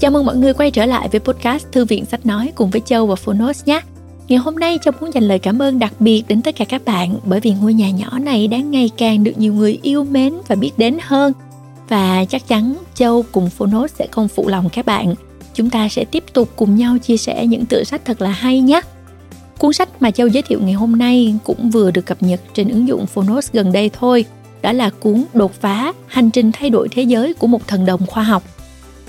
Chào mừng mọi người quay trở lại với podcast Thư viện Sách Nói cùng với Châu và Phonos nhé. Ngày hôm nay Châu muốn dành lời cảm ơn đặc biệt đến tất cả các bạn bởi vì ngôi nhà nhỏ này đang ngày càng được nhiều người yêu mến và biết đến hơn. Và chắc chắn Châu cùng Phonos sẽ không phụ lòng các bạn. Chúng ta sẽ tiếp tục cùng nhau chia sẻ những tựa sách thật là hay nhé. Cuốn sách mà Châu giới thiệu ngày hôm nay cũng vừa được cập nhật trên ứng dụng Phonos gần đây thôi. Đó là cuốn Đột phá, hành trình thay đổi thế giới của một thần đồng khoa học.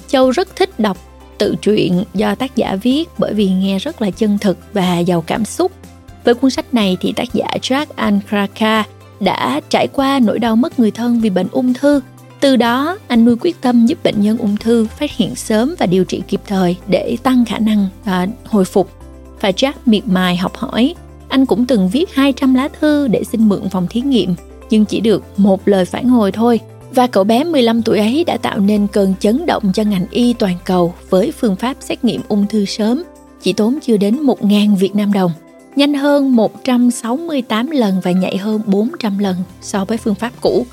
Châu rất thích đọc tự truyện do tác giả viết bởi vì nghe rất là chân thực và giàu cảm xúc. Với cuốn sách này thì tác giả Jack Ankraka đã trải qua nỗi đau mất người thân vì bệnh ung thư. Từ đó, anh nuôi quyết tâm giúp bệnh nhân ung thư phát hiện sớm và điều trị kịp thời để tăng khả năng à, hồi phục. Và Jack miệt mài học hỏi. Anh cũng từng viết 200 lá thư để xin mượn phòng thí nghiệm, nhưng chỉ được một lời phản hồi thôi – và cậu bé 15 tuổi ấy đã tạo nên cơn chấn động cho ngành y toàn cầu với phương pháp xét nghiệm ung thư sớm chỉ tốn chưa đến 1.000 Việt Nam đồng, nhanh hơn 168 lần và nhạy hơn 400 lần so với phương pháp cũ.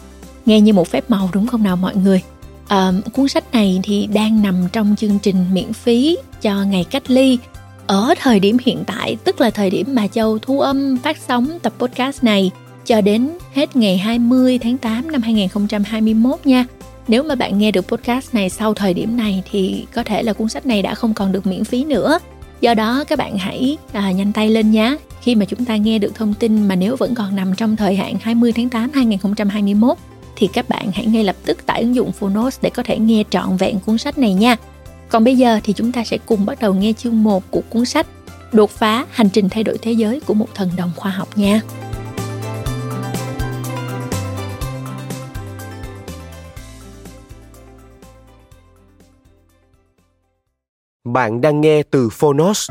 Nghe như một phép màu đúng không nào mọi người? À, cuốn sách này thì đang nằm trong chương trình miễn phí cho ngày cách ly ở thời điểm hiện tại, tức là thời điểm mà Châu thu âm phát sóng tập podcast này cho đến hết ngày 20 tháng 8 năm 2021 nha. Nếu mà bạn nghe được podcast này sau thời điểm này thì có thể là cuốn sách này đã không còn được miễn phí nữa. Do đó các bạn hãy à, nhanh tay lên nhé. Khi mà chúng ta nghe được thông tin mà nếu vẫn còn nằm trong thời hạn 20 tháng 8 2021 thì các bạn hãy ngay lập tức tải ứng dụng Phonos để có thể nghe trọn vẹn cuốn sách này nha. Còn bây giờ thì chúng ta sẽ cùng bắt đầu nghe chương 1 của cuốn sách Đột phá hành trình thay đổi thế giới của một thần đồng khoa học nha. Bạn đang nghe từ Phonos.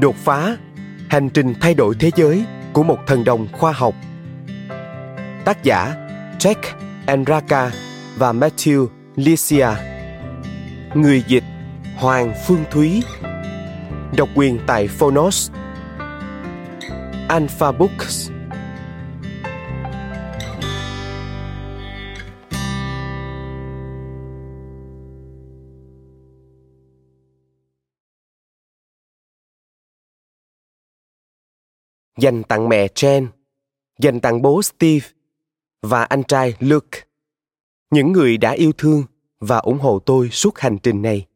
Đột phá, hành trình thay đổi thế giới của một thần đồng khoa học. Tác giả Jack Enraka và Matthew Licia. Người dịch Hoàng Phương Thúy. Độc quyền tại Phonos. Alpha Books. Dành tặng mẹ Jen, dành tặng bố Steve và anh trai Luke, những người đã yêu thương và ủng hộ tôi suốt hành trình này.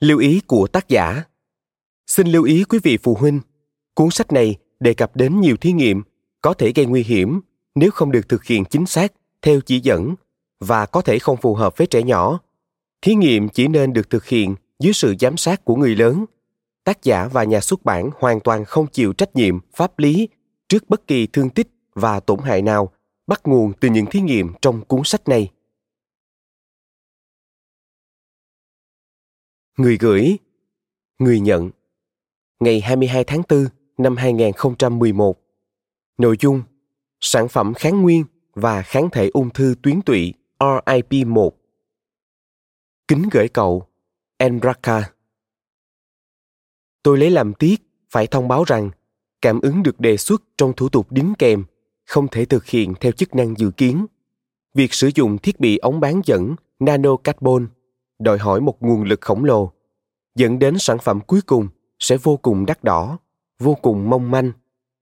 Lưu ý của tác giả Xin lưu ý quý vị phụ huynh, cuốn sách này đề cập đến nhiều thí nghiệm có thể gây nguy hiểm nếu không được thực hiện chính xác theo chỉ dẫn và có thể không phù hợp với trẻ nhỏ. Thí nghiệm chỉ nên được thực hiện dưới sự giám sát của người lớn tác giả và nhà xuất bản hoàn toàn không chịu trách nhiệm pháp lý trước bất kỳ thương tích và tổn hại nào bắt nguồn từ những thí nghiệm trong cuốn sách này. Người gửi, Người nhận. Ngày 22 tháng 4 năm 2011 Nội dung, Sản phẩm kháng nguyên và kháng thể ung thư tuyến tụy RIP1 Kính gửi cậu Enraka tôi lấy làm tiếc phải thông báo rằng cảm ứng được đề xuất trong thủ tục đính kèm không thể thực hiện theo chức năng dự kiến. Việc sử dụng thiết bị ống bán dẫn nano carbon đòi hỏi một nguồn lực khổng lồ, dẫn đến sản phẩm cuối cùng sẽ vô cùng đắt đỏ, vô cùng mong manh,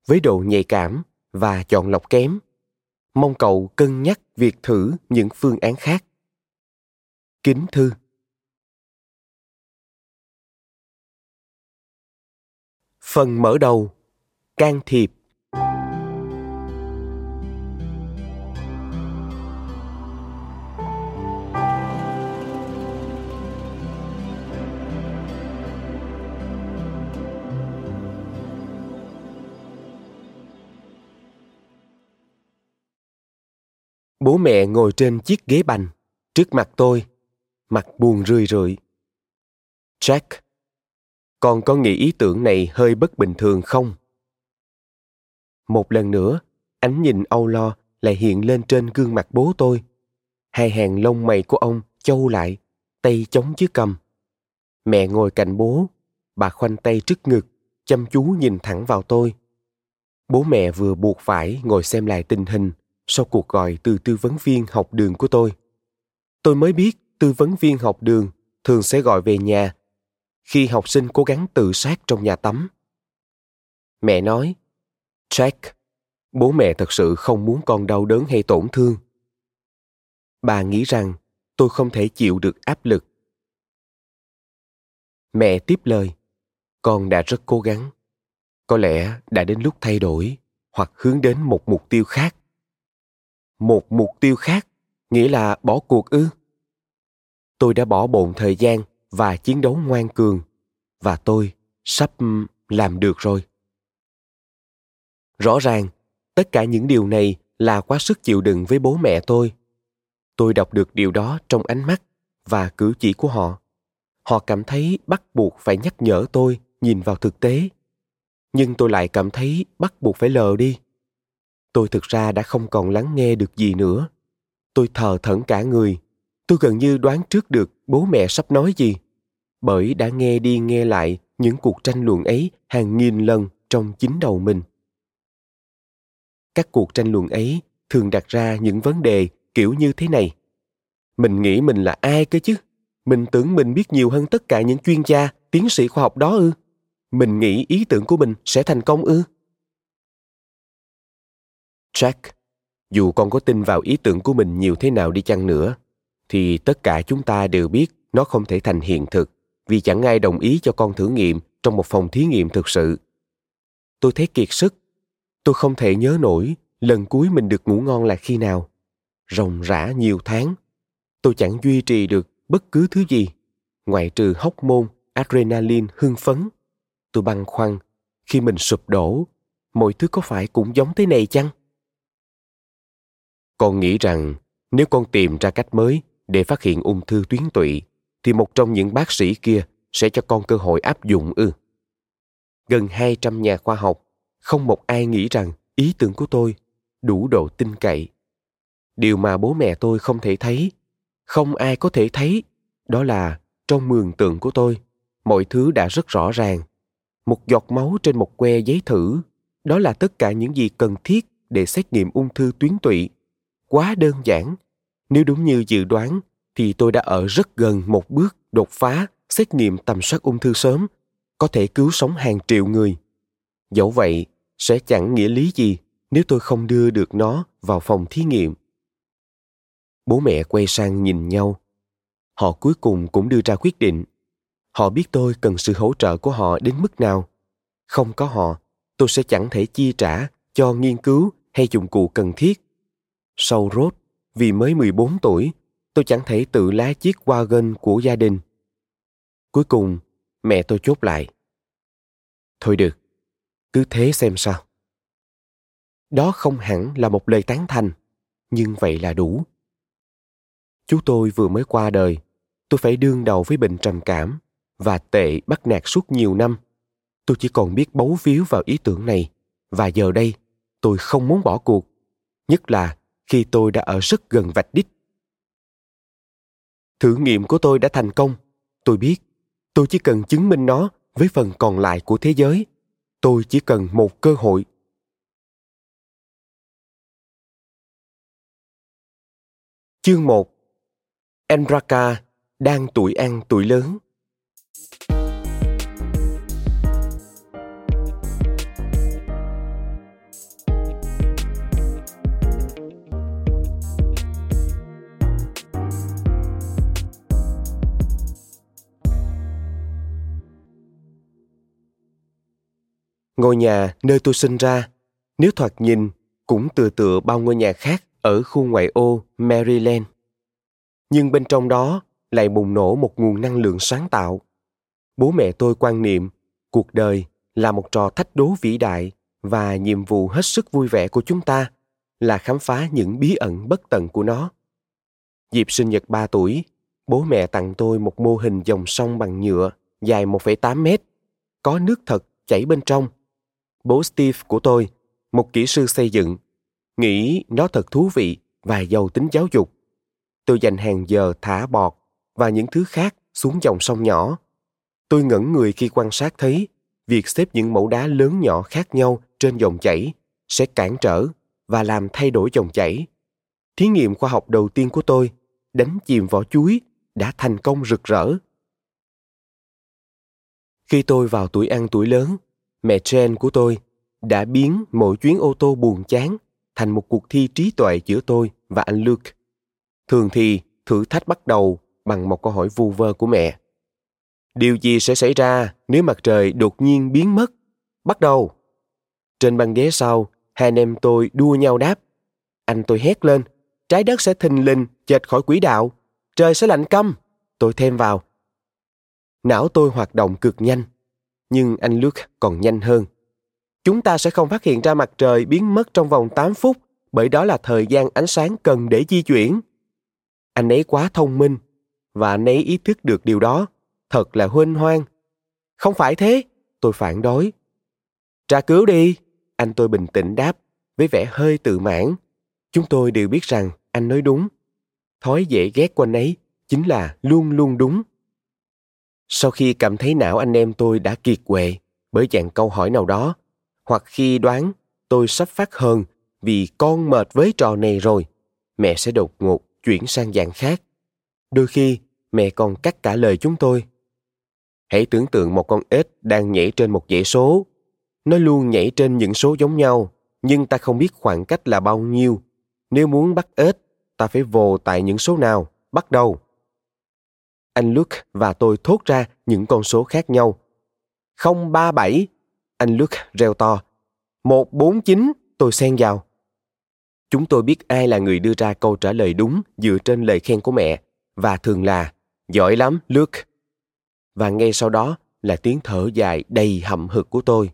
với độ nhạy cảm và chọn lọc kém. Mong cậu cân nhắc việc thử những phương án khác. Kính thư Phần mở đầu Can thiệp Bố mẹ ngồi trên chiếc ghế bành trước mặt tôi, mặt buồn rười rượi. Jack, con có nghĩ ý tưởng này hơi bất bình thường không? Một lần nữa, ánh nhìn âu lo lại hiện lên trên gương mặt bố tôi. Hai hàng lông mày của ông châu lại, tay chống dưới cầm. Mẹ ngồi cạnh bố, bà khoanh tay trước ngực, chăm chú nhìn thẳng vào tôi. Bố mẹ vừa buộc phải ngồi xem lại tình hình sau cuộc gọi từ tư vấn viên học đường của tôi. Tôi mới biết tư vấn viên học đường thường sẽ gọi về nhà khi học sinh cố gắng tự sát trong nhà tắm. Mẹ nói, Jack, bố mẹ thật sự không muốn con đau đớn hay tổn thương. Bà nghĩ rằng tôi không thể chịu được áp lực. Mẹ tiếp lời, con đã rất cố gắng. Có lẽ đã đến lúc thay đổi hoặc hướng đến một mục tiêu khác. Một mục tiêu khác nghĩa là bỏ cuộc ư? Tôi đã bỏ bộn thời gian và chiến đấu ngoan cường, và tôi sắp làm được rồi. Rõ ràng, tất cả những điều này là quá sức chịu đựng với bố mẹ tôi. Tôi đọc được điều đó trong ánh mắt và cử chỉ của họ. Họ cảm thấy bắt buộc phải nhắc nhở tôi nhìn vào thực tế. Nhưng tôi lại cảm thấy bắt buộc phải lờ đi. Tôi thực ra đã không còn lắng nghe được gì nữa. Tôi thờ thẫn cả người tôi gần như đoán trước được bố mẹ sắp nói gì, bởi đã nghe đi nghe lại những cuộc tranh luận ấy hàng nghìn lần trong chính đầu mình. Các cuộc tranh luận ấy thường đặt ra những vấn đề kiểu như thế này. Mình nghĩ mình là ai cơ chứ? Mình tưởng mình biết nhiều hơn tất cả những chuyên gia, tiến sĩ khoa học đó ư? Mình nghĩ ý tưởng của mình sẽ thành công ư? Jack, dù con có tin vào ý tưởng của mình nhiều thế nào đi chăng nữa thì tất cả chúng ta đều biết nó không thể thành hiện thực, vì chẳng ai đồng ý cho con thử nghiệm trong một phòng thí nghiệm thực sự. Tôi thấy kiệt sức. Tôi không thể nhớ nổi lần cuối mình được ngủ ngon là khi nào. Ròng rã nhiều tháng, tôi chẳng duy trì được bất cứ thứ gì, ngoại trừ hóc môn adrenaline hưng phấn. Tôi băn khoăn, khi mình sụp đổ, mọi thứ có phải cũng giống thế này chăng? Con nghĩ rằng nếu con tìm ra cách mới để phát hiện ung thư tuyến tụy thì một trong những bác sĩ kia sẽ cho con cơ hội áp dụng ư. Gần 200 nhà khoa học, không một ai nghĩ rằng ý tưởng của tôi đủ độ tin cậy. Điều mà bố mẹ tôi không thể thấy, không ai có thể thấy, đó là trong mường tượng của tôi, mọi thứ đã rất rõ ràng. Một giọt máu trên một que giấy thử, đó là tất cả những gì cần thiết để xét nghiệm ung thư tuyến tụy. Quá đơn giản. Nếu đúng như dự đoán, thì tôi đã ở rất gần một bước đột phá xét nghiệm tầm soát ung thư sớm có thể cứu sống hàng triệu người. Dẫu vậy sẽ chẳng nghĩa lý gì nếu tôi không đưa được nó vào phòng thí nghiệm. Bố mẹ quay sang nhìn nhau. Họ cuối cùng cũng đưa ra quyết định. Họ biết tôi cần sự hỗ trợ của họ đến mức nào. Không có họ tôi sẽ chẳng thể chi trả cho nghiên cứu hay dụng cụ cần thiết. Sau rốt vì mới 14 tuổi tôi chẳng thể tự lái chiếc wagon của gia đình. Cuối cùng, mẹ tôi chốt lại. Thôi được, cứ thế xem sao. Đó không hẳn là một lời tán thành, nhưng vậy là đủ. Chú tôi vừa mới qua đời, tôi phải đương đầu với bệnh trầm cảm và tệ bắt nạt suốt nhiều năm. Tôi chỉ còn biết bấu víu vào ý tưởng này và giờ đây tôi không muốn bỏ cuộc, nhất là khi tôi đã ở rất gần vạch đích. Thử nghiệm của tôi đã thành công. Tôi biết, tôi chỉ cần chứng minh nó với phần còn lại của thế giới. Tôi chỉ cần một cơ hội. Chương 1 Enraka, đang tuổi ăn tuổi lớn. Ngôi nhà nơi tôi sinh ra, nếu thoạt nhìn cũng tựa tựa bao ngôi nhà khác ở khu ngoại ô Maryland. Nhưng bên trong đó lại bùng nổ một nguồn năng lượng sáng tạo. Bố mẹ tôi quan niệm cuộc đời là một trò thách đố vĩ đại và nhiệm vụ hết sức vui vẻ của chúng ta là khám phá những bí ẩn bất tận của nó. Dịp sinh nhật 3 tuổi, bố mẹ tặng tôi một mô hình dòng sông bằng nhựa dài 1,8 mét, có nước thật chảy bên trong bố Steve của tôi, một kỹ sư xây dựng, nghĩ nó thật thú vị và giàu tính giáo dục. Tôi dành hàng giờ thả bọt và những thứ khác xuống dòng sông nhỏ. Tôi ngẩn người khi quan sát thấy việc xếp những mẫu đá lớn nhỏ khác nhau trên dòng chảy sẽ cản trở và làm thay đổi dòng chảy. Thí nghiệm khoa học đầu tiên của tôi, đánh chìm vỏ chuối, đã thành công rực rỡ. Khi tôi vào tuổi ăn tuổi lớn, mẹ Jen của tôi đã biến mỗi chuyến ô tô buồn chán thành một cuộc thi trí tuệ giữa tôi và anh Luke. Thường thì thử thách bắt đầu bằng một câu hỏi vu vơ của mẹ. Điều gì sẽ xảy ra nếu mặt trời đột nhiên biến mất? Bắt đầu. Trên băng ghế sau, hai anh em tôi đua nhau đáp. Anh tôi hét lên, trái đất sẽ thình lình chệch khỏi quỹ đạo, trời sẽ lạnh câm. Tôi thêm vào. Não tôi hoạt động cực nhanh, nhưng anh Luke còn nhanh hơn. Chúng ta sẽ không phát hiện ra mặt trời biến mất trong vòng 8 phút, bởi đó là thời gian ánh sáng cần để di chuyển. Anh ấy quá thông minh, và anh ấy ý thức được điều đó. Thật là huênh hoang. Không phải thế, tôi phản đối. Tra cứu đi, anh tôi bình tĩnh đáp, với vẻ hơi tự mãn. Chúng tôi đều biết rằng anh nói đúng. Thói dễ ghét của anh ấy chính là luôn luôn đúng. Sau khi cảm thấy não anh em tôi đã kiệt quệ bởi dạng câu hỏi nào đó, hoặc khi đoán tôi sắp phát hơn vì con mệt với trò này rồi, mẹ sẽ đột ngột chuyển sang dạng khác. Đôi khi, mẹ còn cắt cả lời chúng tôi. Hãy tưởng tượng một con ếch đang nhảy trên một dãy số. Nó luôn nhảy trên những số giống nhau, nhưng ta không biết khoảng cách là bao nhiêu. Nếu muốn bắt ếch, ta phải vồ tại những số nào, bắt đầu. Anh Luke và tôi thốt ra những con số khác nhau. 037, anh Luke reo to. 149, tôi xen vào. Chúng tôi biết ai là người đưa ra câu trả lời đúng dựa trên lời khen của mẹ, và thường là Giỏi lắm, Luke. Và ngay sau đó là tiếng thở dài đầy hậm hực của tôi.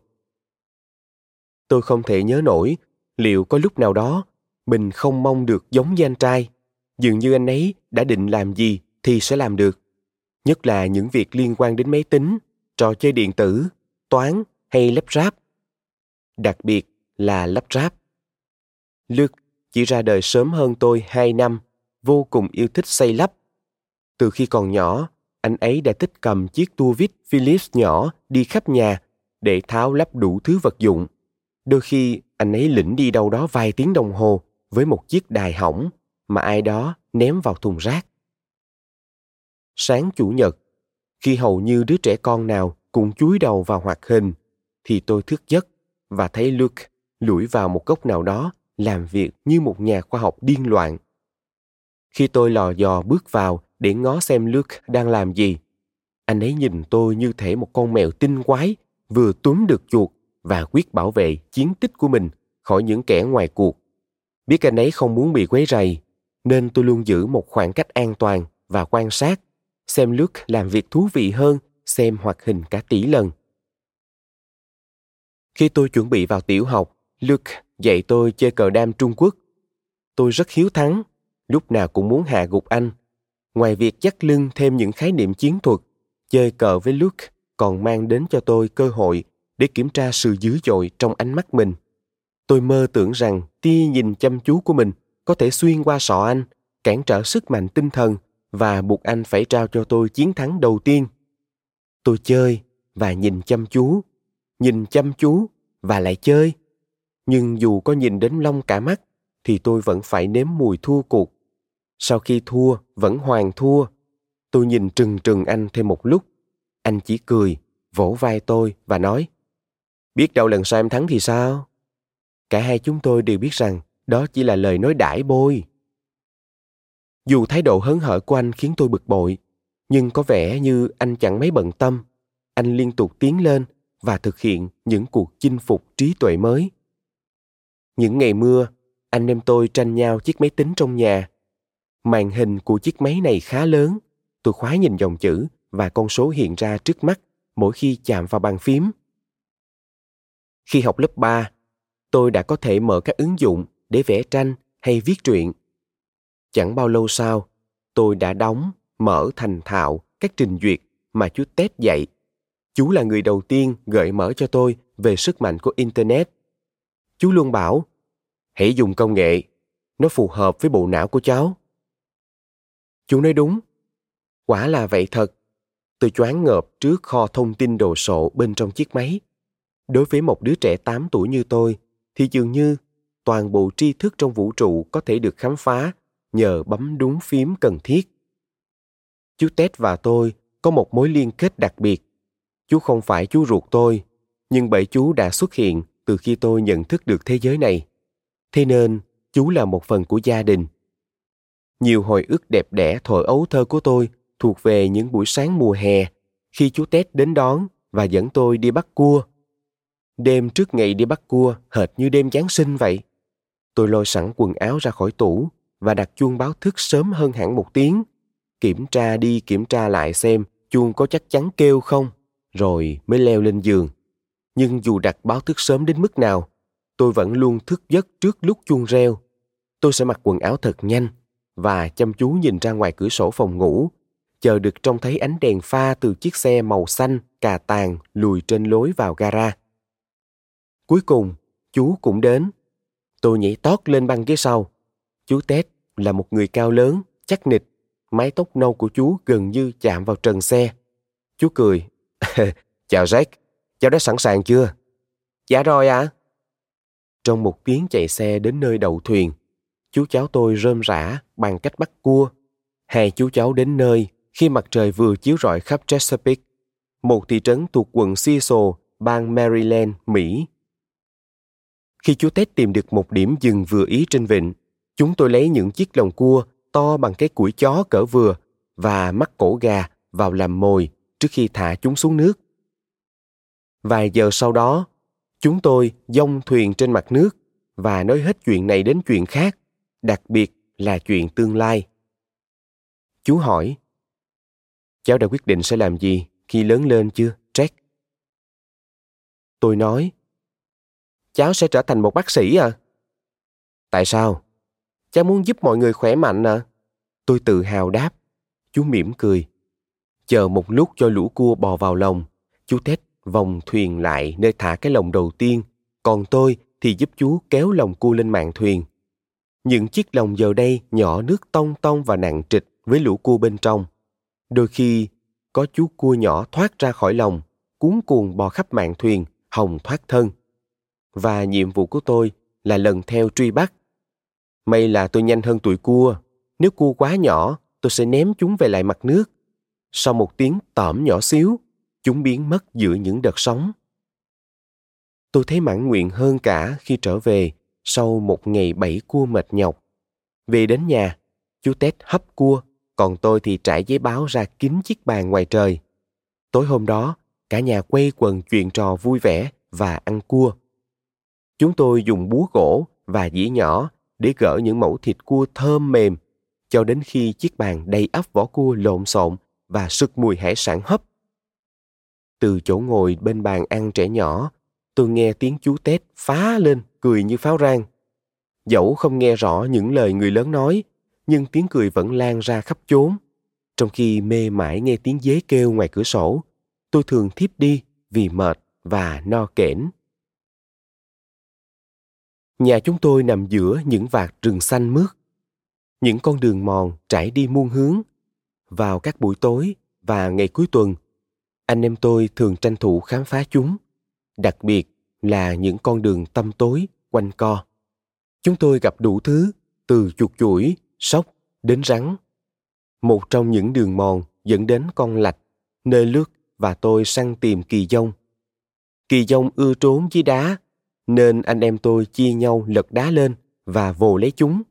Tôi không thể nhớ nổi liệu có lúc nào đó mình không mong được giống như anh trai. Dường như anh ấy đã định làm gì thì sẽ làm được. Nhất là những việc liên quan đến máy tính, trò chơi điện tử, toán hay lắp ráp. Đặc biệt là lắp ráp. Luke chỉ ra đời sớm hơn tôi 2 năm, vô cùng yêu thích xây lắp từ khi còn nhỏ, anh ấy đã thích cầm chiếc tua vít Philips nhỏ đi khắp nhà để tháo lắp đủ thứ vật dụng. Đôi khi anh ấy lĩnh đi đâu đó vài tiếng đồng hồ với một chiếc đài hỏng mà ai đó ném vào thùng rác. Sáng chủ nhật, khi hầu như đứa trẻ con nào cũng chúi đầu vào hoạt hình, thì tôi thức giấc và thấy Luke lủi vào một góc nào đó làm việc như một nhà khoa học điên loạn. Khi tôi lò dò bước vào để ngó xem Luke đang làm gì. Anh ấy nhìn tôi như thể một con mèo tinh quái vừa túm được chuột và quyết bảo vệ chiến tích của mình khỏi những kẻ ngoài cuộc. Biết anh ấy không muốn bị quấy rầy, nên tôi luôn giữ một khoảng cách an toàn và quan sát, xem Luke làm việc thú vị hơn xem hoạt hình cả tỷ lần. Khi tôi chuẩn bị vào tiểu học, Luke dạy tôi chơi cờ đam Trung Quốc. Tôi rất hiếu thắng, lúc nào cũng muốn hạ gục anh ngoài việc dắt lưng thêm những khái niệm chiến thuật chơi cờ với luke còn mang đến cho tôi cơ hội để kiểm tra sự dữ dội trong ánh mắt mình tôi mơ tưởng rằng tia nhìn chăm chú của mình có thể xuyên qua sọ anh cản trở sức mạnh tinh thần và buộc anh phải trao cho tôi chiến thắng đầu tiên. Tôi chơi và nhìn chăm chú, nhìn chăm chú và lại chơi. Nhưng dù có nhìn đến long cả mắt, thì tôi vẫn phải nếm mùi thua cuộc. Sau khi thua, vẫn hoàn thua. Tôi nhìn trừng trừng anh thêm một lúc. Anh chỉ cười, vỗ vai tôi và nói, biết đâu lần sau em thắng thì sao? Cả hai chúng tôi đều biết rằng đó chỉ là lời nói đãi bôi dù thái độ hớn hở của anh khiến tôi bực bội nhưng có vẻ như anh chẳng mấy bận tâm anh liên tục tiến lên và thực hiện những cuộc chinh phục trí tuệ mới những ngày mưa anh em tôi tranh nhau chiếc máy tính trong nhà Màn hình của chiếc máy này khá lớn. Tôi khoái nhìn dòng chữ và con số hiện ra trước mắt mỗi khi chạm vào bàn phím. Khi học lớp 3, tôi đã có thể mở các ứng dụng để vẽ tranh hay viết truyện. Chẳng bao lâu sau, tôi đã đóng, mở thành thạo các trình duyệt mà chú Tết dạy. Chú là người đầu tiên gợi mở cho tôi về sức mạnh của Internet. Chú luôn bảo, hãy dùng công nghệ, nó phù hợp với bộ não của cháu. Chú nói đúng. Quả là vậy thật. Tôi choáng ngợp trước kho thông tin đồ sộ bên trong chiếc máy. Đối với một đứa trẻ 8 tuổi như tôi, thì dường như toàn bộ tri thức trong vũ trụ có thể được khám phá nhờ bấm đúng phím cần thiết. Chú Tết và tôi có một mối liên kết đặc biệt. Chú không phải chú ruột tôi, nhưng bởi chú đã xuất hiện từ khi tôi nhận thức được thế giới này. Thế nên, chú là một phần của gia đình. Nhiều hồi ức đẹp đẽ thổi ấu thơ của tôi thuộc về những buổi sáng mùa hè khi chú Tết đến đón và dẫn tôi đi bắt cua. Đêm trước ngày đi bắt cua hệt như đêm Giáng sinh vậy. Tôi lôi sẵn quần áo ra khỏi tủ và đặt chuông báo thức sớm hơn hẳn một tiếng. Kiểm tra đi kiểm tra lại xem chuông có chắc chắn kêu không, rồi mới leo lên giường. Nhưng dù đặt báo thức sớm đến mức nào, tôi vẫn luôn thức giấc trước lúc chuông reo. Tôi sẽ mặc quần áo thật nhanh và chăm chú nhìn ra ngoài cửa sổ phòng ngủ, chờ được trông thấy ánh đèn pha từ chiếc xe màu xanh cà tàng lùi trên lối vào gara. Cuối cùng, chú cũng đến. Tôi nhảy tót lên băng ghế sau. Chú Tết là một người cao lớn, chắc nịch, mái tóc nâu của chú gần như chạm vào trần xe. Chú cười. Chào Jack, cháu đã sẵn sàng chưa? Dạ rồi ạ. À? Trong một tiếng chạy xe đến nơi đậu thuyền, chú cháu tôi rơm rã bằng cách bắt cua. Hai chú cháu đến nơi khi mặt trời vừa chiếu rọi khắp Chesapeake, một thị trấn thuộc quận Cecil, bang Maryland, Mỹ. Khi chú Tết tìm được một điểm dừng vừa ý trên vịnh, chúng tôi lấy những chiếc lồng cua to bằng cái củi chó cỡ vừa và mắc cổ gà vào làm mồi trước khi thả chúng xuống nước. Vài giờ sau đó, chúng tôi dông thuyền trên mặt nước và nói hết chuyện này đến chuyện khác, đặc biệt là chuyện tương lai. Chú hỏi, cháu đã quyết định sẽ làm gì khi lớn lên chưa, Jack? Tôi nói, cháu sẽ trở thành một bác sĩ à? Tại sao? Cha muốn giúp mọi người khỏe mạnh à? Tôi tự hào đáp. Chú mỉm cười. Chờ một lúc cho lũ cua bò vào lồng, chú Tết vòng thuyền lại nơi thả cái lồng đầu tiên, còn tôi thì giúp chú kéo lồng cua lên mạng thuyền. Những chiếc lồng giờ đây nhỏ nước tông tông và nặng trịch với lũ cua bên trong. Đôi khi có chú cua nhỏ thoát ra khỏi lồng, cuốn cuồng bò khắp mạng thuyền, hồng thoát thân. Và nhiệm vụ của tôi là lần theo truy bắt. May là tôi nhanh hơn tụi cua. Nếu cua quá nhỏ, tôi sẽ ném chúng về lại mặt nước. Sau một tiếng tỏm nhỏ xíu, chúng biến mất giữa những đợt sóng. Tôi thấy mãn nguyện hơn cả khi trở về sau một ngày bảy cua mệt nhọc. Về đến nhà, chú Tết hấp cua, còn tôi thì trải giấy báo ra kín chiếc bàn ngoài trời. Tối hôm đó, cả nhà quay quần chuyện trò vui vẻ và ăn cua. Chúng tôi dùng búa gỗ và dĩa nhỏ để gỡ những mẫu thịt cua thơm mềm cho đến khi chiếc bàn đầy ắp vỏ cua lộn xộn và sực mùi hải sản hấp. Từ chỗ ngồi bên bàn ăn trẻ nhỏ, tôi nghe tiếng chú Tết phá lên, cười như pháo rang. Dẫu không nghe rõ những lời người lớn nói, nhưng tiếng cười vẫn lan ra khắp chốn. Trong khi mê mải nghe tiếng dế kêu ngoài cửa sổ, tôi thường thiếp đi vì mệt và no kẽn. Nhà chúng tôi nằm giữa những vạt rừng xanh mướt. Những con đường mòn trải đi muôn hướng. Vào các buổi tối và ngày cuối tuần, anh em tôi thường tranh thủ khám phá chúng, đặc biệt là những con đường tăm tối quanh co. Chúng tôi gặp đủ thứ, từ chuột chuỗi, sóc đến rắn. Một trong những đường mòn dẫn đến con lạch, nơi lướt và tôi săn tìm kỳ dông. Kỳ dông ưa trốn dưới đá nên anh em tôi chia nhau lật đá lên và vồ lấy chúng.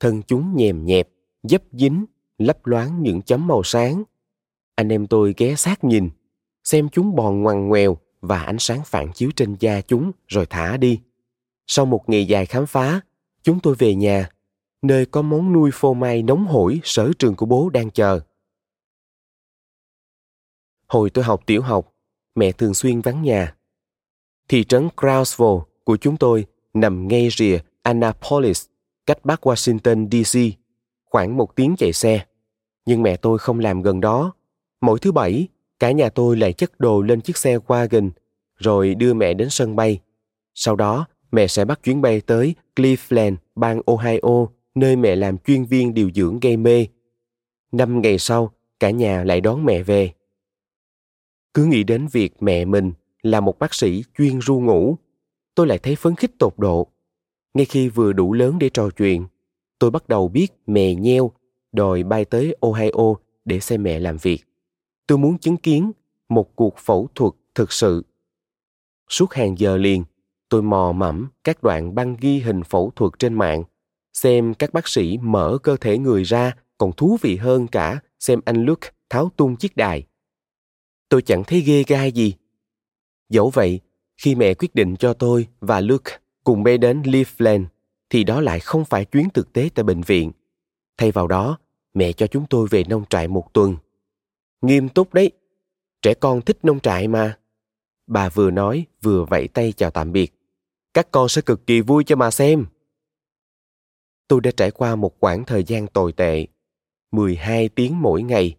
Thân chúng nhèm nhẹp, dấp dính, lấp loáng những chấm màu sáng. Anh em tôi ghé sát nhìn, xem chúng bò ngoằn ngoèo và ánh sáng phản chiếu trên da chúng rồi thả đi. Sau một ngày dài khám phá, chúng tôi về nhà, nơi có món nuôi phô mai nóng hổi sở trường của bố đang chờ. Hồi tôi học tiểu học, mẹ thường xuyên vắng nhà Thị trấn Crowsville của chúng tôi nằm ngay rìa Annapolis, cách Bắc Washington DC, khoảng một tiếng chạy xe. Nhưng mẹ tôi không làm gần đó. Mỗi thứ bảy, cả nhà tôi lại chất đồ lên chiếc xe wagon, rồi đưa mẹ đến sân bay. Sau đó, mẹ sẽ bắt chuyến bay tới Cleveland, bang Ohio, nơi mẹ làm chuyên viên điều dưỡng gây mê. Năm ngày sau, cả nhà lại đón mẹ về. Cứ nghĩ đến việc mẹ mình là một bác sĩ chuyên ru ngủ, tôi lại thấy phấn khích tột độ. ngay khi vừa đủ lớn để trò chuyện tôi bắt đầu biết mè nheo đòi bay tới ohio để xem mẹ làm việc tôi muốn chứng kiến một cuộc phẫu thuật thực sự suốt hàng giờ liền tôi mò mẫm các đoạn băng ghi hình phẫu thuật trên mạng xem các bác sĩ mở cơ thể người ra còn thú vị hơn cả xem anh Luke tháo tung chiếc đài. Tôi chẳng thấy ghê gai gì. Dẫu vậy, khi mẹ quyết định cho tôi và Luke cùng bay đến Leafland, thì đó lại không phải chuyến thực tế tại bệnh viện. Thay vào đó, mẹ cho chúng tôi về nông trại một tuần. Nghiêm túc đấy, trẻ con thích nông trại mà. Bà vừa nói vừa vẫy tay chào tạm biệt. Các con sẽ cực kỳ vui cho mà xem. Tôi đã trải qua một quãng thời gian tồi tệ. 12 tiếng mỗi ngày.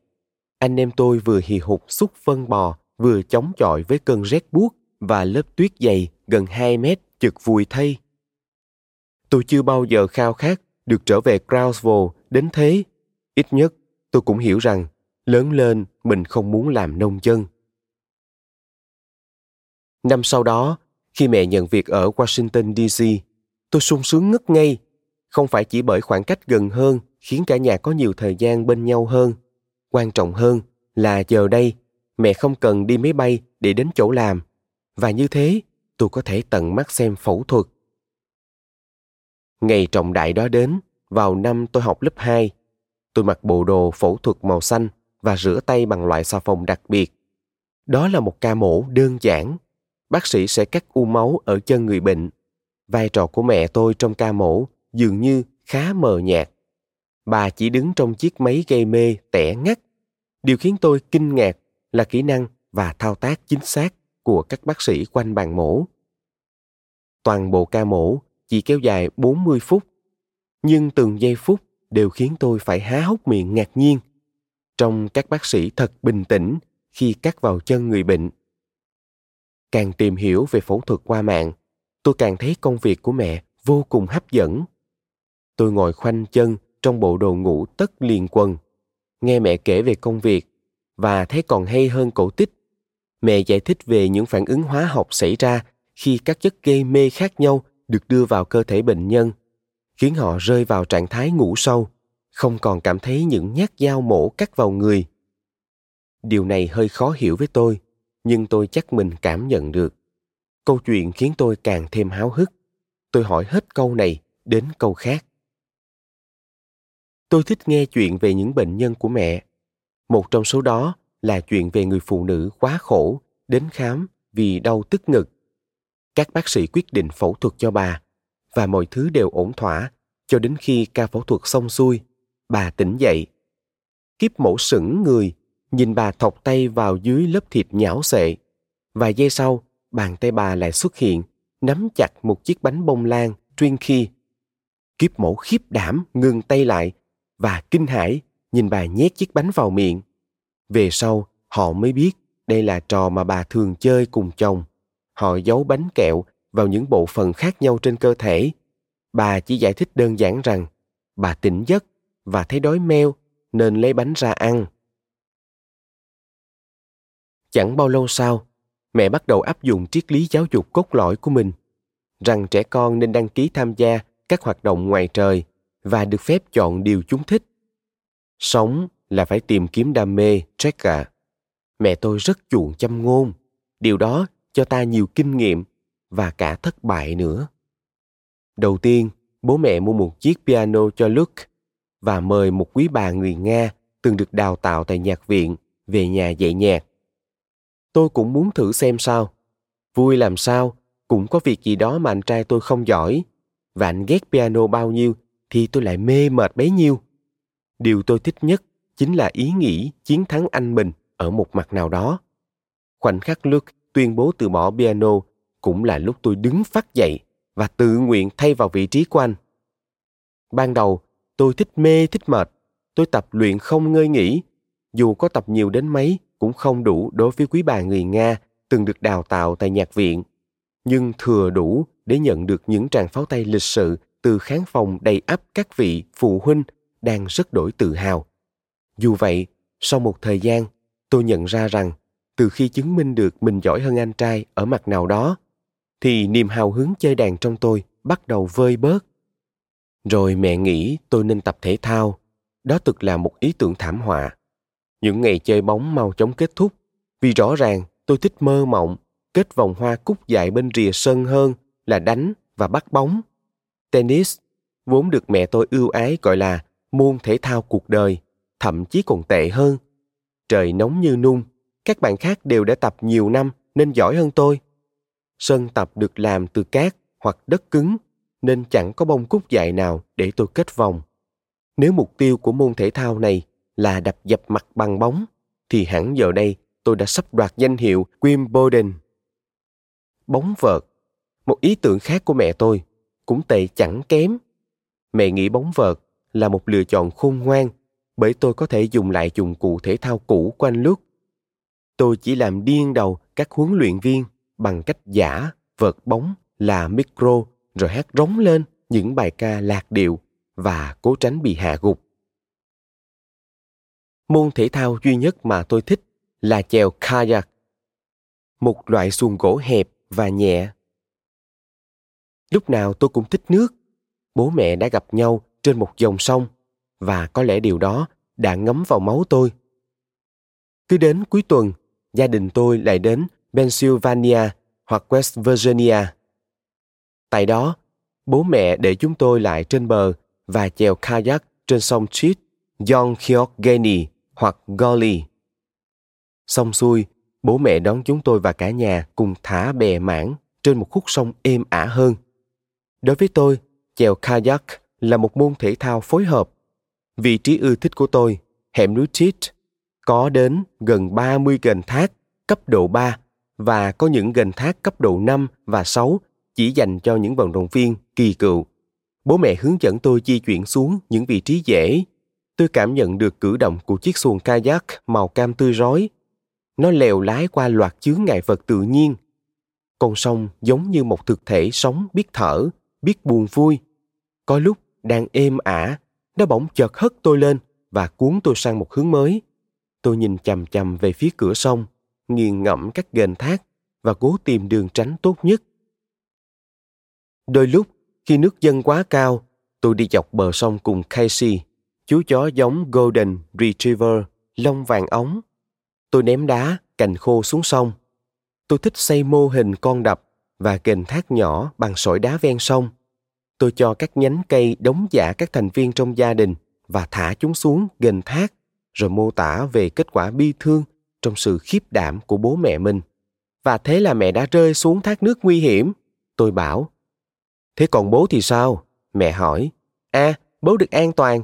Anh em tôi vừa hì hục xúc phân bò, vừa chống chọi với cơn rét buốt và lớp tuyết dày gần 2 mét chực vùi thay. Tôi chưa bao giờ khao khát được trở về Crowsville đến thế. Ít nhất, tôi cũng hiểu rằng lớn lên mình không muốn làm nông dân. Năm sau đó, khi mẹ nhận việc ở Washington DC, tôi sung sướng ngất ngây, không phải chỉ bởi khoảng cách gần hơn khiến cả nhà có nhiều thời gian bên nhau hơn. Quan trọng hơn là giờ đây, mẹ không cần đi máy bay để đến chỗ làm. Và như thế, tôi có thể tận mắt xem phẫu thuật. Ngày trọng đại đó đến, vào năm tôi học lớp 2, tôi mặc bộ đồ phẫu thuật màu xanh và rửa tay bằng loại xà phòng đặc biệt. Đó là một ca mổ đơn giản. Bác sĩ sẽ cắt u máu ở chân người bệnh. Vai trò của mẹ tôi trong ca mổ dường như khá mờ nhạt. Bà chỉ đứng trong chiếc máy gây mê tẻ ngắt. Điều khiến tôi kinh ngạc là kỹ năng và thao tác chính xác của các bác sĩ quanh bàn mổ. Toàn bộ ca mổ chỉ kéo dài 40 phút, nhưng từng giây phút đều khiến tôi phải há hốc miệng ngạc nhiên. Trong các bác sĩ thật bình tĩnh khi cắt vào chân người bệnh. Càng tìm hiểu về phẫu thuật qua mạng, tôi càng thấy công việc của mẹ vô cùng hấp dẫn. Tôi ngồi khoanh chân trong bộ đồ ngủ tất liền quần, nghe mẹ kể về công việc và thấy còn hay hơn cổ tích. Mẹ giải thích về những phản ứng hóa học xảy ra khi các chất gây mê khác nhau được đưa vào cơ thể bệnh nhân, khiến họ rơi vào trạng thái ngủ sâu, không còn cảm thấy những nhát dao mổ cắt vào người. Điều này hơi khó hiểu với tôi, nhưng tôi chắc mình cảm nhận được. Câu chuyện khiến tôi càng thêm háo hức. Tôi hỏi hết câu này đến câu khác. Tôi thích nghe chuyện về những bệnh nhân của mẹ. Một trong số đó là chuyện về người phụ nữ quá khổ đến khám vì đau tức ngực. Các bác sĩ quyết định phẫu thuật cho bà và mọi thứ đều ổn thỏa cho đến khi ca phẫu thuật xong xuôi, bà tỉnh dậy. Kiếp mổ sững người, nhìn bà thọc tay vào dưới lớp thịt nhão xệ. Vài giây sau, bàn tay bà lại xuất hiện, nắm chặt một chiếc bánh bông lan, chuyên khi. Kiếp mổ khiếp đảm ngừng tay lại và kinh hãi nhìn bà nhét chiếc bánh vào miệng. Về sau, họ mới biết đây là trò mà bà thường chơi cùng chồng. Họ giấu bánh kẹo vào những bộ phận khác nhau trên cơ thể. Bà chỉ giải thích đơn giản rằng bà tỉnh giấc và thấy đói meo nên lấy bánh ra ăn. Chẳng bao lâu sau, mẹ bắt đầu áp dụng triết lý giáo dục cốt lõi của mình, rằng trẻ con nên đăng ký tham gia các hoạt động ngoài trời và được phép chọn điều chúng thích. Sống là phải tìm kiếm đam mê, Jack Mẹ tôi rất chuộng châm ngôn. Điều đó cho ta nhiều kinh nghiệm và cả thất bại nữa. Đầu tiên, bố mẹ mua một chiếc piano cho Luke và mời một quý bà người Nga từng được đào tạo tại nhạc viện về nhà dạy nhạc. Tôi cũng muốn thử xem sao. Vui làm sao, cũng có việc gì đó mà anh trai tôi không giỏi. Và anh ghét piano bao nhiêu thì tôi lại mê mệt bấy nhiêu. Điều tôi thích nhất chính là ý nghĩ chiến thắng anh mình ở một mặt nào đó. Khoảnh khắc Luke tuyên bố từ bỏ piano cũng là lúc tôi đứng phát dậy và tự nguyện thay vào vị trí của anh. Ban đầu, tôi thích mê thích mệt. Tôi tập luyện không ngơi nghỉ. Dù có tập nhiều đến mấy cũng không đủ đối với quý bà người Nga từng được đào tạo tại nhạc viện. Nhưng thừa đủ để nhận được những tràng pháo tay lịch sự từ khán phòng đầy ắp các vị phụ huynh đang rất đổi tự hào. Dù vậy, sau một thời gian, tôi nhận ra rằng từ khi chứng minh được mình giỏi hơn anh trai ở mặt nào đó, thì niềm hào hứng chơi đàn trong tôi bắt đầu vơi bớt. Rồi mẹ nghĩ tôi nên tập thể thao. Đó thực là một ý tưởng thảm họa. Những ngày chơi bóng mau chóng kết thúc vì rõ ràng tôi thích mơ mộng kết vòng hoa cúc dài bên rìa sân hơn là đánh và bắt bóng. Tennis, vốn được mẹ tôi ưu ái gọi là môn thể thao cuộc đời, thậm chí còn tệ hơn. Trời nóng như nung, các bạn khác đều đã tập nhiều năm nên giỏi hơn tôi. Sân tập được làm từ cát hoặc đất cứng nên chẳng có bông cúc dài nào để tôi kết vòng. Nếu mục tiêu của môn thể thao này là đập dập mặt bằng bóng, thì hẳn giờ đây tôi đã sắp đoạt danh hiệu Wimbledon. Bóng vợt, một ý tưởng khác của mẹ tôi, cũng tệ chẳng kém. Mẹ nghĩ bóng vợt là một lựa chọn khôn ngoan bởi tôi có thể dùng lại dụng cụ thể thao cũ của anh lúc. Tôi chỉ làm điên đầu các huấn luyện viên bằng cách giả vợt bóng là micro rồi hát rống lên những bài ca lạc điệu và cố tránh bị hạ gục. Môn thể thao duy nhất mà tôi thích là chèo kayak, một loại xuồng gỗ hẹp và nhẹ. Lúc nào tôi cũng thích nước. Bố mẹ đã gặp nhau trên một dòng sông và có lẽ điều đó đã ngấm vào máu tôi. Cứ đến cuối tuần, gia đình tôi lại đến Pennsylvania hoặc West Virginia. Tại đó, bố mẹ để chúng tôi lại trên bờ và chèo kayak trên sông Cheat, Yonkiokgeni hoặc Gully. Xong xuôi, bố mẹ đón chúng tôi và cả nhà cùng thả bè mảng trên một khúc sông êm ả hơn. Đối với tôi, chèo kayak là một môn thể thao phối hợp. Vị trí ưa thích của tôi, hẻm núi Cheat, có đến gần 30 gành thác cấp độ 3 và có những gành thác cấp độ 5 và 6 chỉ dành cho những vận động viên kỳ cựu. Bố mẹ hướng dẫn tôi di chuyển xuống những vị trí dễ. Tôi cảm nhận được cử động của chiếc xuồng kayak màu cam tươi rói. Nó lèo lái qua loạt chướng ngại vật tự nhiên. Con sông giống như một thực thể sống biết thở, biết buồn vui. Có lúc đang êm ả, nó bỗng chợt hất tôi lên và cuốn tôi sang một hướng mới. Tôi nhìn chằm chằm về phía cửa sông, nghiền ngẫm các ghềnh thác và cố tìm đường tránh tốt nhất. Đôi lúc, khi nước dâng quá cao, tôi đi dọc bờ sông cùng Casey, chú chó giống Golden Retriever, lông vàng ống. Tôi ném đá, cành khô xuống sông. Tôi thích xây mô hình con đập và kênh thác nhỏ bằng sỏi đá ven sông. Tôi cho các nhánh cây đóng giả các thành viên trong gia đình và thả chúng xuống gần thác, rồi mô tả về kết quả bi thương trong sự khiếp đảm của bố mẹ mình. Và thế là mẹ đã rơi xuống thác nước nguy hiểm. Tôi bảo, Thế còn bố thì sao? Mẹ hỏi. À, bố được an toàn.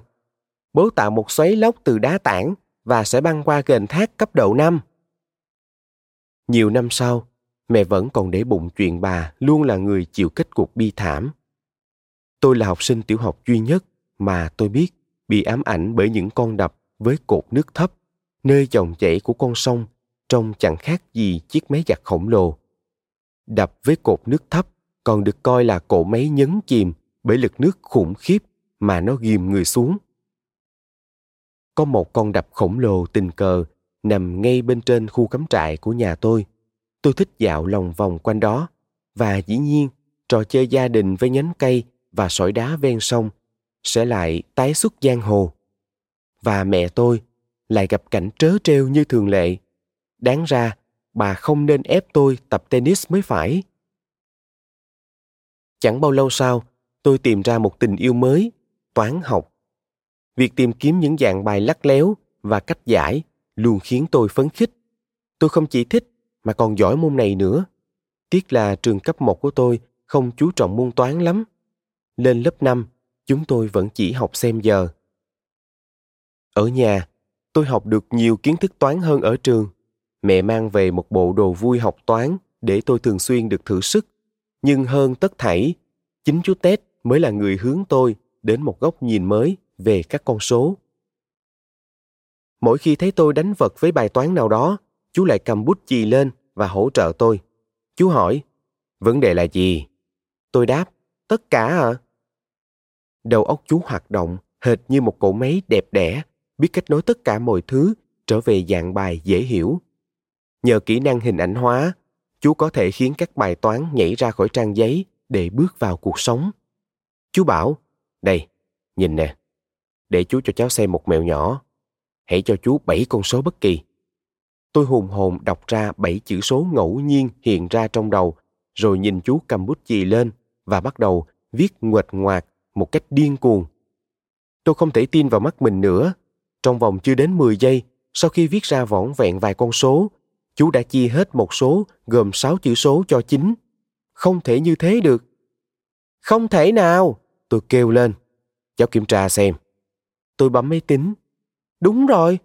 Bố tạo một xoáy lốc từ đá tảng và sẽ băng qua gần thác cấp độ 5. Nhiều năm sau, mẹ vẫn còn để bụng chuyện bà luôn là người chịu kết cục bi thảm. Tôi là học sinh tiểu học duy nhất mà tôi biết bị ám ảnh bởi những con đập với cột nước thấp, nơi dòng chảy của con sông trông chẳng khác gì chiếc máy giặt khổng lồ. Đập với cột nước thấp còn được coi là cỗ máy nhấn chìm bởi lực nước khủng khiếp mà nó ghìm người xuống. Có một con đập khổng lồ tình cờ nằm ngay bên trên khu cắm trại của nhà tôi. Tôi thích dạo lòng vòng quanh đó và dĩ nhiên trò chơi gia đình với nhánh cây và sỏi đá ven sông sẽ lại tái xuất giang hồ. Và mẹ tôi lại gặp cảnh trớ trêu như thường lệ. Đáng ra, bà không nên ép tôi tập tennis mới phải. Chẳng bao lâu sau, tôi tìm ra một tình yêu mới, toán học. Việc tìm kiếm những dạng bài lắc léo và cách giải luôn khiến tôi phấn khích. Tôi không chỉ thích mà còn giỏi môn này nữa. Tiếc là trường cấp 1 của tôi không chú trọng môn toán lắm. Lên lớp 5, chúng tôi vẫn chỉ học xem giờ. Ở nhà, tôi học được nhiều kiến thức toán hơn ở trường. Mẹ mang về một bộ đồ vui học toán để tôi thường xuyên được thử sức nhưng hơn tất thảy chính chú tết mới là người hướng tôi đến một góc nhìn mới về các con số mỗi khi thấy tôi đánh vật với bài toán nào đó chú lại cầm bút chì lên và hỗ trợ tôi chú hỏi vấn đề là gì tôi đáp tất cả à? đầu óc chú hoạt động hệt như một cỗ máy đẹp đẽ biết kết nối tất cả mọi thứ trở về dạng bài dễ hiểu nhờ kỹ năng hình ảnh hóa chú có thể khiến các bài toán nhảy ra khỏi trang giấy để bước vào cuộc sống. Chú bảo, đây, nhìn nè, để chú cho cháu xem một mẹo nhỏ. Hãy cho chú bảy con số bất kỳ. Tôi hùng hồn đọc ra bảy chữ số ngẫu nhiên hiện ra trong đầu, rồi nhìn chú cầm bút chì lên và bắt đầu viết nguệch ngoạc một cách điên cuồng. Tôi không thể tin vào mắt mình nữa. Trong vòng chưa đến 10 giây, sau khi viết ra vỏn vẹn vài con số, chú đã chia hết một số gồm 6 chữ số cho chính. Không thể như thế được. Không thể nào, tôi kêu lên. Cháu kiểm tra xem. Tôi bấm máy tính. Đúng rồi.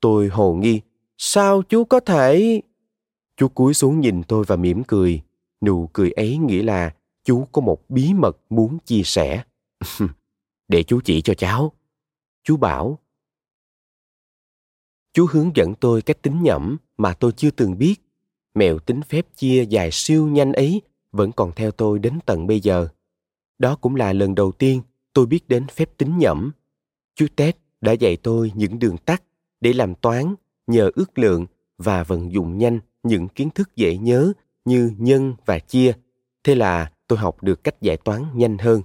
Tôi hồ nghi. Sao chú có thể... Chú cúi xuống nhìn tôi và mỉm cười. Nụ cười ấy nghĩa là chú có một bí mật muốn chia sẻ. Để chú chỉ cho cháu. Chú bảo. Chú hướng dẫn tôi cách tính nhẩm mà tôi chưa từng biết. Mẹo tính phép chia dài siêu nhanh ấy, vẫn còn theo tôi đến tận bây giờ. Đó cũng là lần đầu tiên tôi biết đến phép tính nhẩm. Chú ted đã dạy tôi những đường tắt để làm toán nhờ ước lượng và vận dụng nhanh những kiến thức dễ nhớ như nhân và chia. Thế là tôi học được cách giải toán nhanh hơn.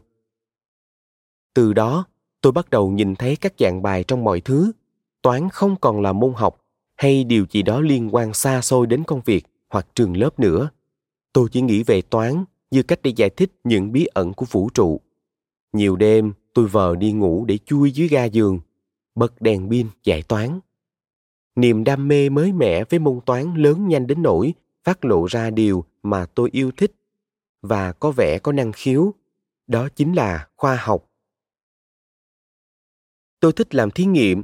Từ đó, tôi bắt đầu nhìn thấy các dạng bài trong mọi thứ. Toán không còn là môn học hay điều gì đó liên quan xa xôi đến công việc hoặc trường lớp nữa. Tôi chỉ nghĩ về toán như cách để giải thích những bí ẩn của vũ trụ. Nhiều đêm, tôi vờ đi ngủ để chui dưới ga giường, bật đèn pin giải toán. Niềm đam mê mới mẻ với môn toán lớn nhanh đến nỗi phát lộ ra điều mà tôi yêu thích và có vẻ có năng khiếu. Đó chính là khoa học. Tôi thích làm thí nghiệm.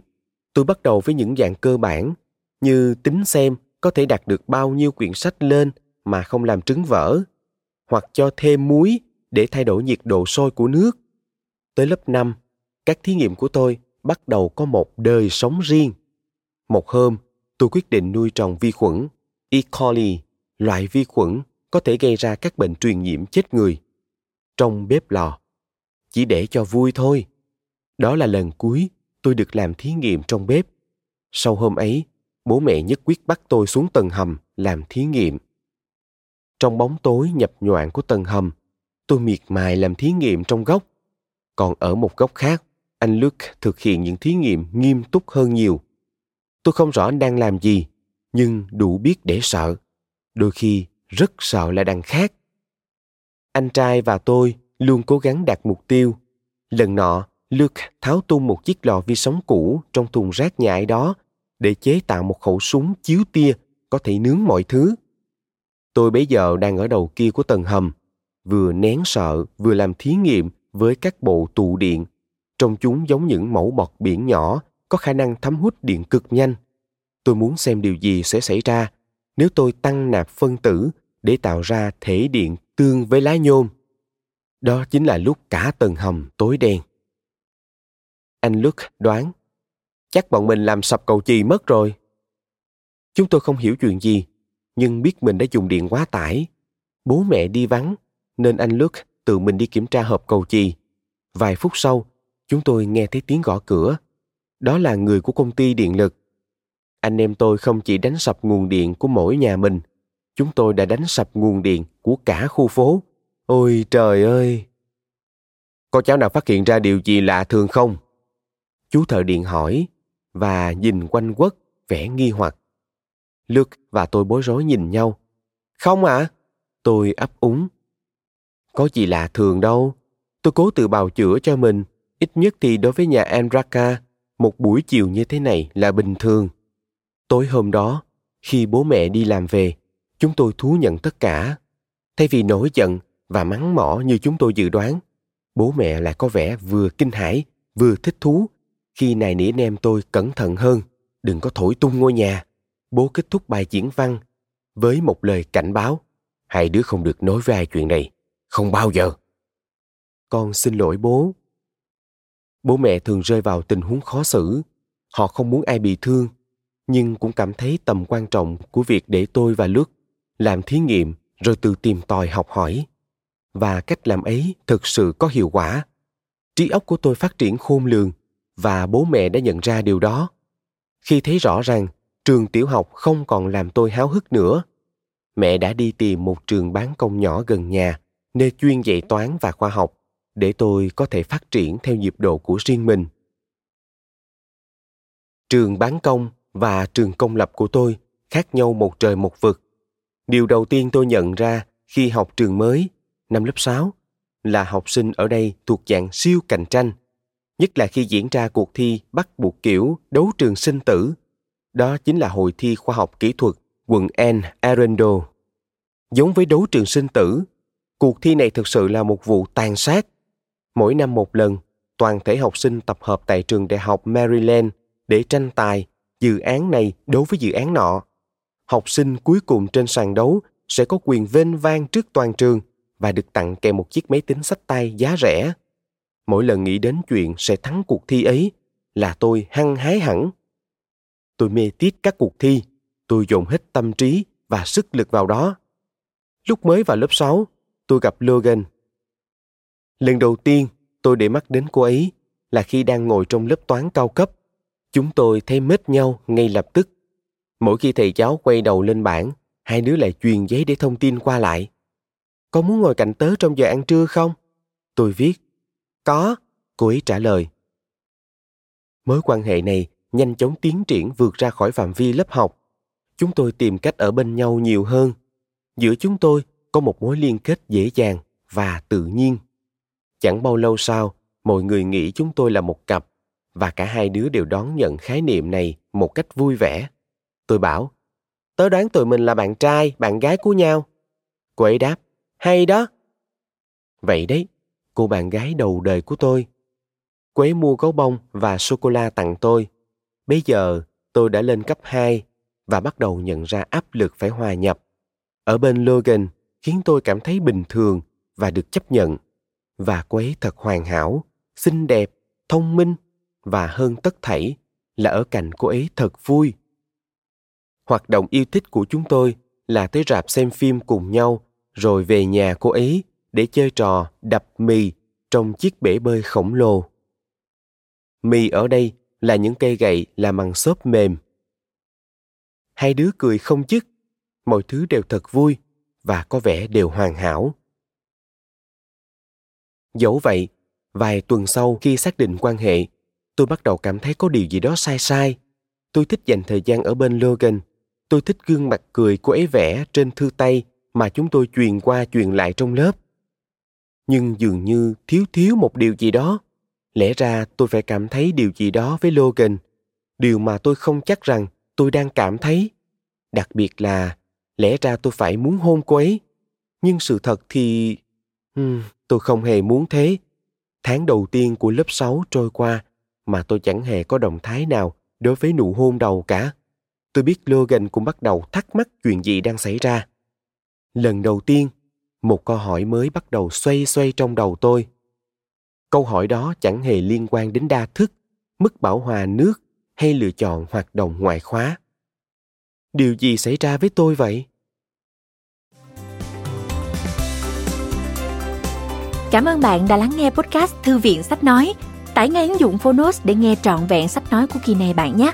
Tôi bắt đầu với những dạng cơ bản như tính xem có thể đặt được bao nhiêu quyển sách lên mà không làm trứng vỡ, hoặc cho thêm muối để thay đổi nhiệt độ sôi của nước. Tới lớp 5, các thí nghiệm của tôi bắt đầu có một đời sống riêng. Một hôm, tôi quyết định nuôi trồng vi khuẩn E. coli, loại vi khuẩn có thể gây ra các bệnh truyền nhiễm chết người. Trong bếp lò, chỉ để cho vui thôi. Đó là lần cuối tôi được làm thí nghiệm trong bếp. Sau hôm ấy, bố mẹ nhất quyết bắt tôi xuống tầng hầm làm thí nghiệm. Trong bóng tối nhập nhoạng của tầng hầm, tôi miệt mài làm thí nghiệm trong góc. Còn ở một góc khác, anh Luke thực hiện những thí nghiệm nghiêm túc hơn nhiều. Tôi không rõ anh đang làm gì, nhưng đủ biết để sợ. Đôi khi rất sợ là đằng khác. Anh trai và tôi luôn cố gắng đạt mục tiêu. Lần nọ, Luke tháo tung một chiếc lò vi sóng cũ trong thùng rác nhại đó để chế tạo một khẩu súng chiếu tia có thể nướng mọi thứ. Tôi bây giờ đang ở đầu kia của tầng hầm, vừa nén sợ vừa làm thí nghiệm với các bộ tụ điện. Trong chúng giống những mẫu bọt biển nhỏ có khả năng thấm hút điện cực nhanh. Tôi muốn xem điều gì sẽ xảy ra nếu tôi tăng nạp phân tử để tạo ra thể điện tương với lá nhôm. Đó chính là lúc cả tầng hầm tối đen. Anh Luke đoán, chắc bọn mình làm sập cầu chì mất rồi. Chúng tôi không hiểu chuyện gì, nhưng biết mình đã dùng điện quá tải. Bố mẹ đi vắng, nên anh Luke tự mình đi kiểm tra hộp cầu chì. Vài phút sau, chúng tôi nghe thấy tiếng gõ cửa. Đó là người của công ty điện lực. Anh em tôi không chỉ đánh sập nguồn điện của mỗi nhà mình, chúng tôi đã đánh sập nguồn điện của cả khu phố. Ôi trời ơi! Có cháu nào phát hiện ra điều gì lạ thường không? Chú thợ điện hỏi và nhìn quanh quất vẻ nghi hoặc. Luke và tôi bối rối nhìn nhau. Không ạ? À? Tôi ấp úng. Có gì lạ thường đâu. Tôi cố tự bào chữa cho mình. Ít nhất thì đối với nhà Andraka, một buổi chiều như thế này là bình thường. Tối hôm đó, khi bố mẹ đi làm về, chúng tôi thú nhận tất cả. Thay vì nổi giận và mắng mỏ như chúng tôi dự đoán, bố mẹ lại có vẻ vừa kinh hãi, vừa thích thú khi này nỉ em tôi cẩn thận hơn, đừng có thổi tung ngôi nhà. Bố kết thúc bài diễn văn với một lời cảnh báo. Hai đứa không được nói với ai chuyện này. Không bao giờ. Con xin lỗi bố. Bố mẹ thường rơi vào tình huống khó xử. Họ không muốn ai bị thương, nhưng cũng cảm thấy tầm quan trọng của việc để tôi và lướt làm thí nghiệm rồi tự tìm tòi học hỏi. Và cách làm ấy thực sự có hiệu quả. Trí óc của tôi phát triển khôn lường và bố mẹ đã nhận ra điều đó. Khi thấy rõ rằng trường tiểu học không còn làm tôi háo hức nữa, mẹ đã đi tìm một trường bán công nhỏ gần nhà nơi chuyên dạy toán và khoa học để tôi có thể phát triển theo nhịp độ của riêng mình trường bán công và trường công lập của tôi khác nhau một trời một vực điều đầu tiên tôi nhận ra khi học trường mới năm lớp 6 là học sinh ở đây thuộc dạng siêu cạnh tranh nhất là khi diễn ra cuộc thi bắt buộc kiểu đấu trường sinh tử đó chính là hội thi khoa học kỹ thuật quận N Arundel. Giống với đấu trường sinh tử, cuộc thi này thực sự là một vụ tàn sát. Mỗi năm một lần, toàn thể học sinh tập hợp tại trường đại học Maryland để tranh tài dự án này đối với dự án nọ. Học sinh cuối cùng trên sàn đấu sẽ có quyền vênh vang trước toàn trường và được tặng kèm một chiếc máy tính sách tay giá rẻ. Mỗi lần nghĩ đến chuyện sẽ thắng cuộc thi ấy là tôi hăng hái hẳn. Tôi mê tít các cuộc thi, tôi dồn hết tâm trí và sức lực vào đó. Lúc mới vào lớp 6, tôi gặp Logan. Lần đầu tiên tôi để mắt đến cô ấy là khi đang ngồi trong lớp toán cao cấp. Chúng tôi thấy mết nhau ngay lập tức. Mỗi khi thầy giáo quay đầu lên bảng, hai đứa lại truyền giấy để thông tin qua lại. Con muốn ngồi cạnh tớ trong giờ ăn trưa không? Tôi viết. Có, cô ấy trả lời. Mối quan hệ này nhanh chóng tiến triển vượt ra khỏi phạm vi lớp học. Chúng tôi tìm cách ở bên nhau nhiều hơn. Giữa chúng tôi có một mối liên kết dễ dàng và tự nhiên. Chẳng bao lâu sau, mọi người nghĩ chúng tôi là một cặp và cả hai đứa đều đón nhận khái niệm này một cách vui vẻ. Tôi bảo, tớ đoán tụi mình là bạn trai, bạn gái của nhau. Cô ấy đáp, hay đó. Vậy đấy, cô bạn gái đầu đời của tôi. Cô ấy mua gấu bông và sô-cô-la tặng tôi. Bây giờ tôi đã lên cấp 2 và bắt đầu nhận ra áp lực phải hòa nhập. Ở bên Logan khiến tôi cảm thấy bình thường và được chấp nhận. Và cô ấy thật hoàn hảo, xinh đẹp, thông minh và hơn tất thảy là ở cạnh cô ấy thật vui. Hoạt động yêu thích của chúng tôi là tới rạp xem phim cùng nhau rồi về nhà cô ấy để chơi trò đập mì trong chiếc bể bơi khổng lồ. Mì ở đây là những cây gậy làm bằng xốp mềm. Hai đứa cười không dứt, mọi thứ đều thật vui và có vẻ đều hoàn hảo. Dẫu vậy, vài tuần sau khi xác định quan hệ, tôi bắt đầu cảm thấy có điều gì đó sai sai. Tôi thích dành thời gian ở bên Logan. Tôi thích gương mặt cười cô ấy vẽ trên thư tay mà chúng tôi truyền qua truyền lại trong lớp. Nhưng dường như thiếu thiếu một điều gì đó. Lẽ ra tôi phải cảm thấy điều gì đó với Logan, điều mà tôi không chắc rằng tôi đang cảm thấy. Đặc biệt là lẽ ra tôi phải muốn hôn cô ấy. Nhưng sự thật thì... Hmm, tôi không hề muốn thế. Tháng đầu tiên của lớp 6 trôi qua mà tôi chẳng hề có động thái nào đối với nụ hôn đầu cả. Tôi biết Logan cũng bắt đầu thắc mắc chuyện gì đang xảy ra. Lần đầu tiên, một câu hỏi mới bắt đầu xoay xoay trong đầu tôi. Câu hỏi đó chẳng hề liên quan đến đa thức, mức bảo hòa nước hay lựa chọn hoạt động ngoại khóa. Điều gì xảy ra với tôi vậy? Cảm ơn bạn đã lắng nghe podcast Thư viện Sách Nói. Tải ngay ứng dụng Phonos để nghe trọn vẹn sách nói của kỳ này bạn nhé.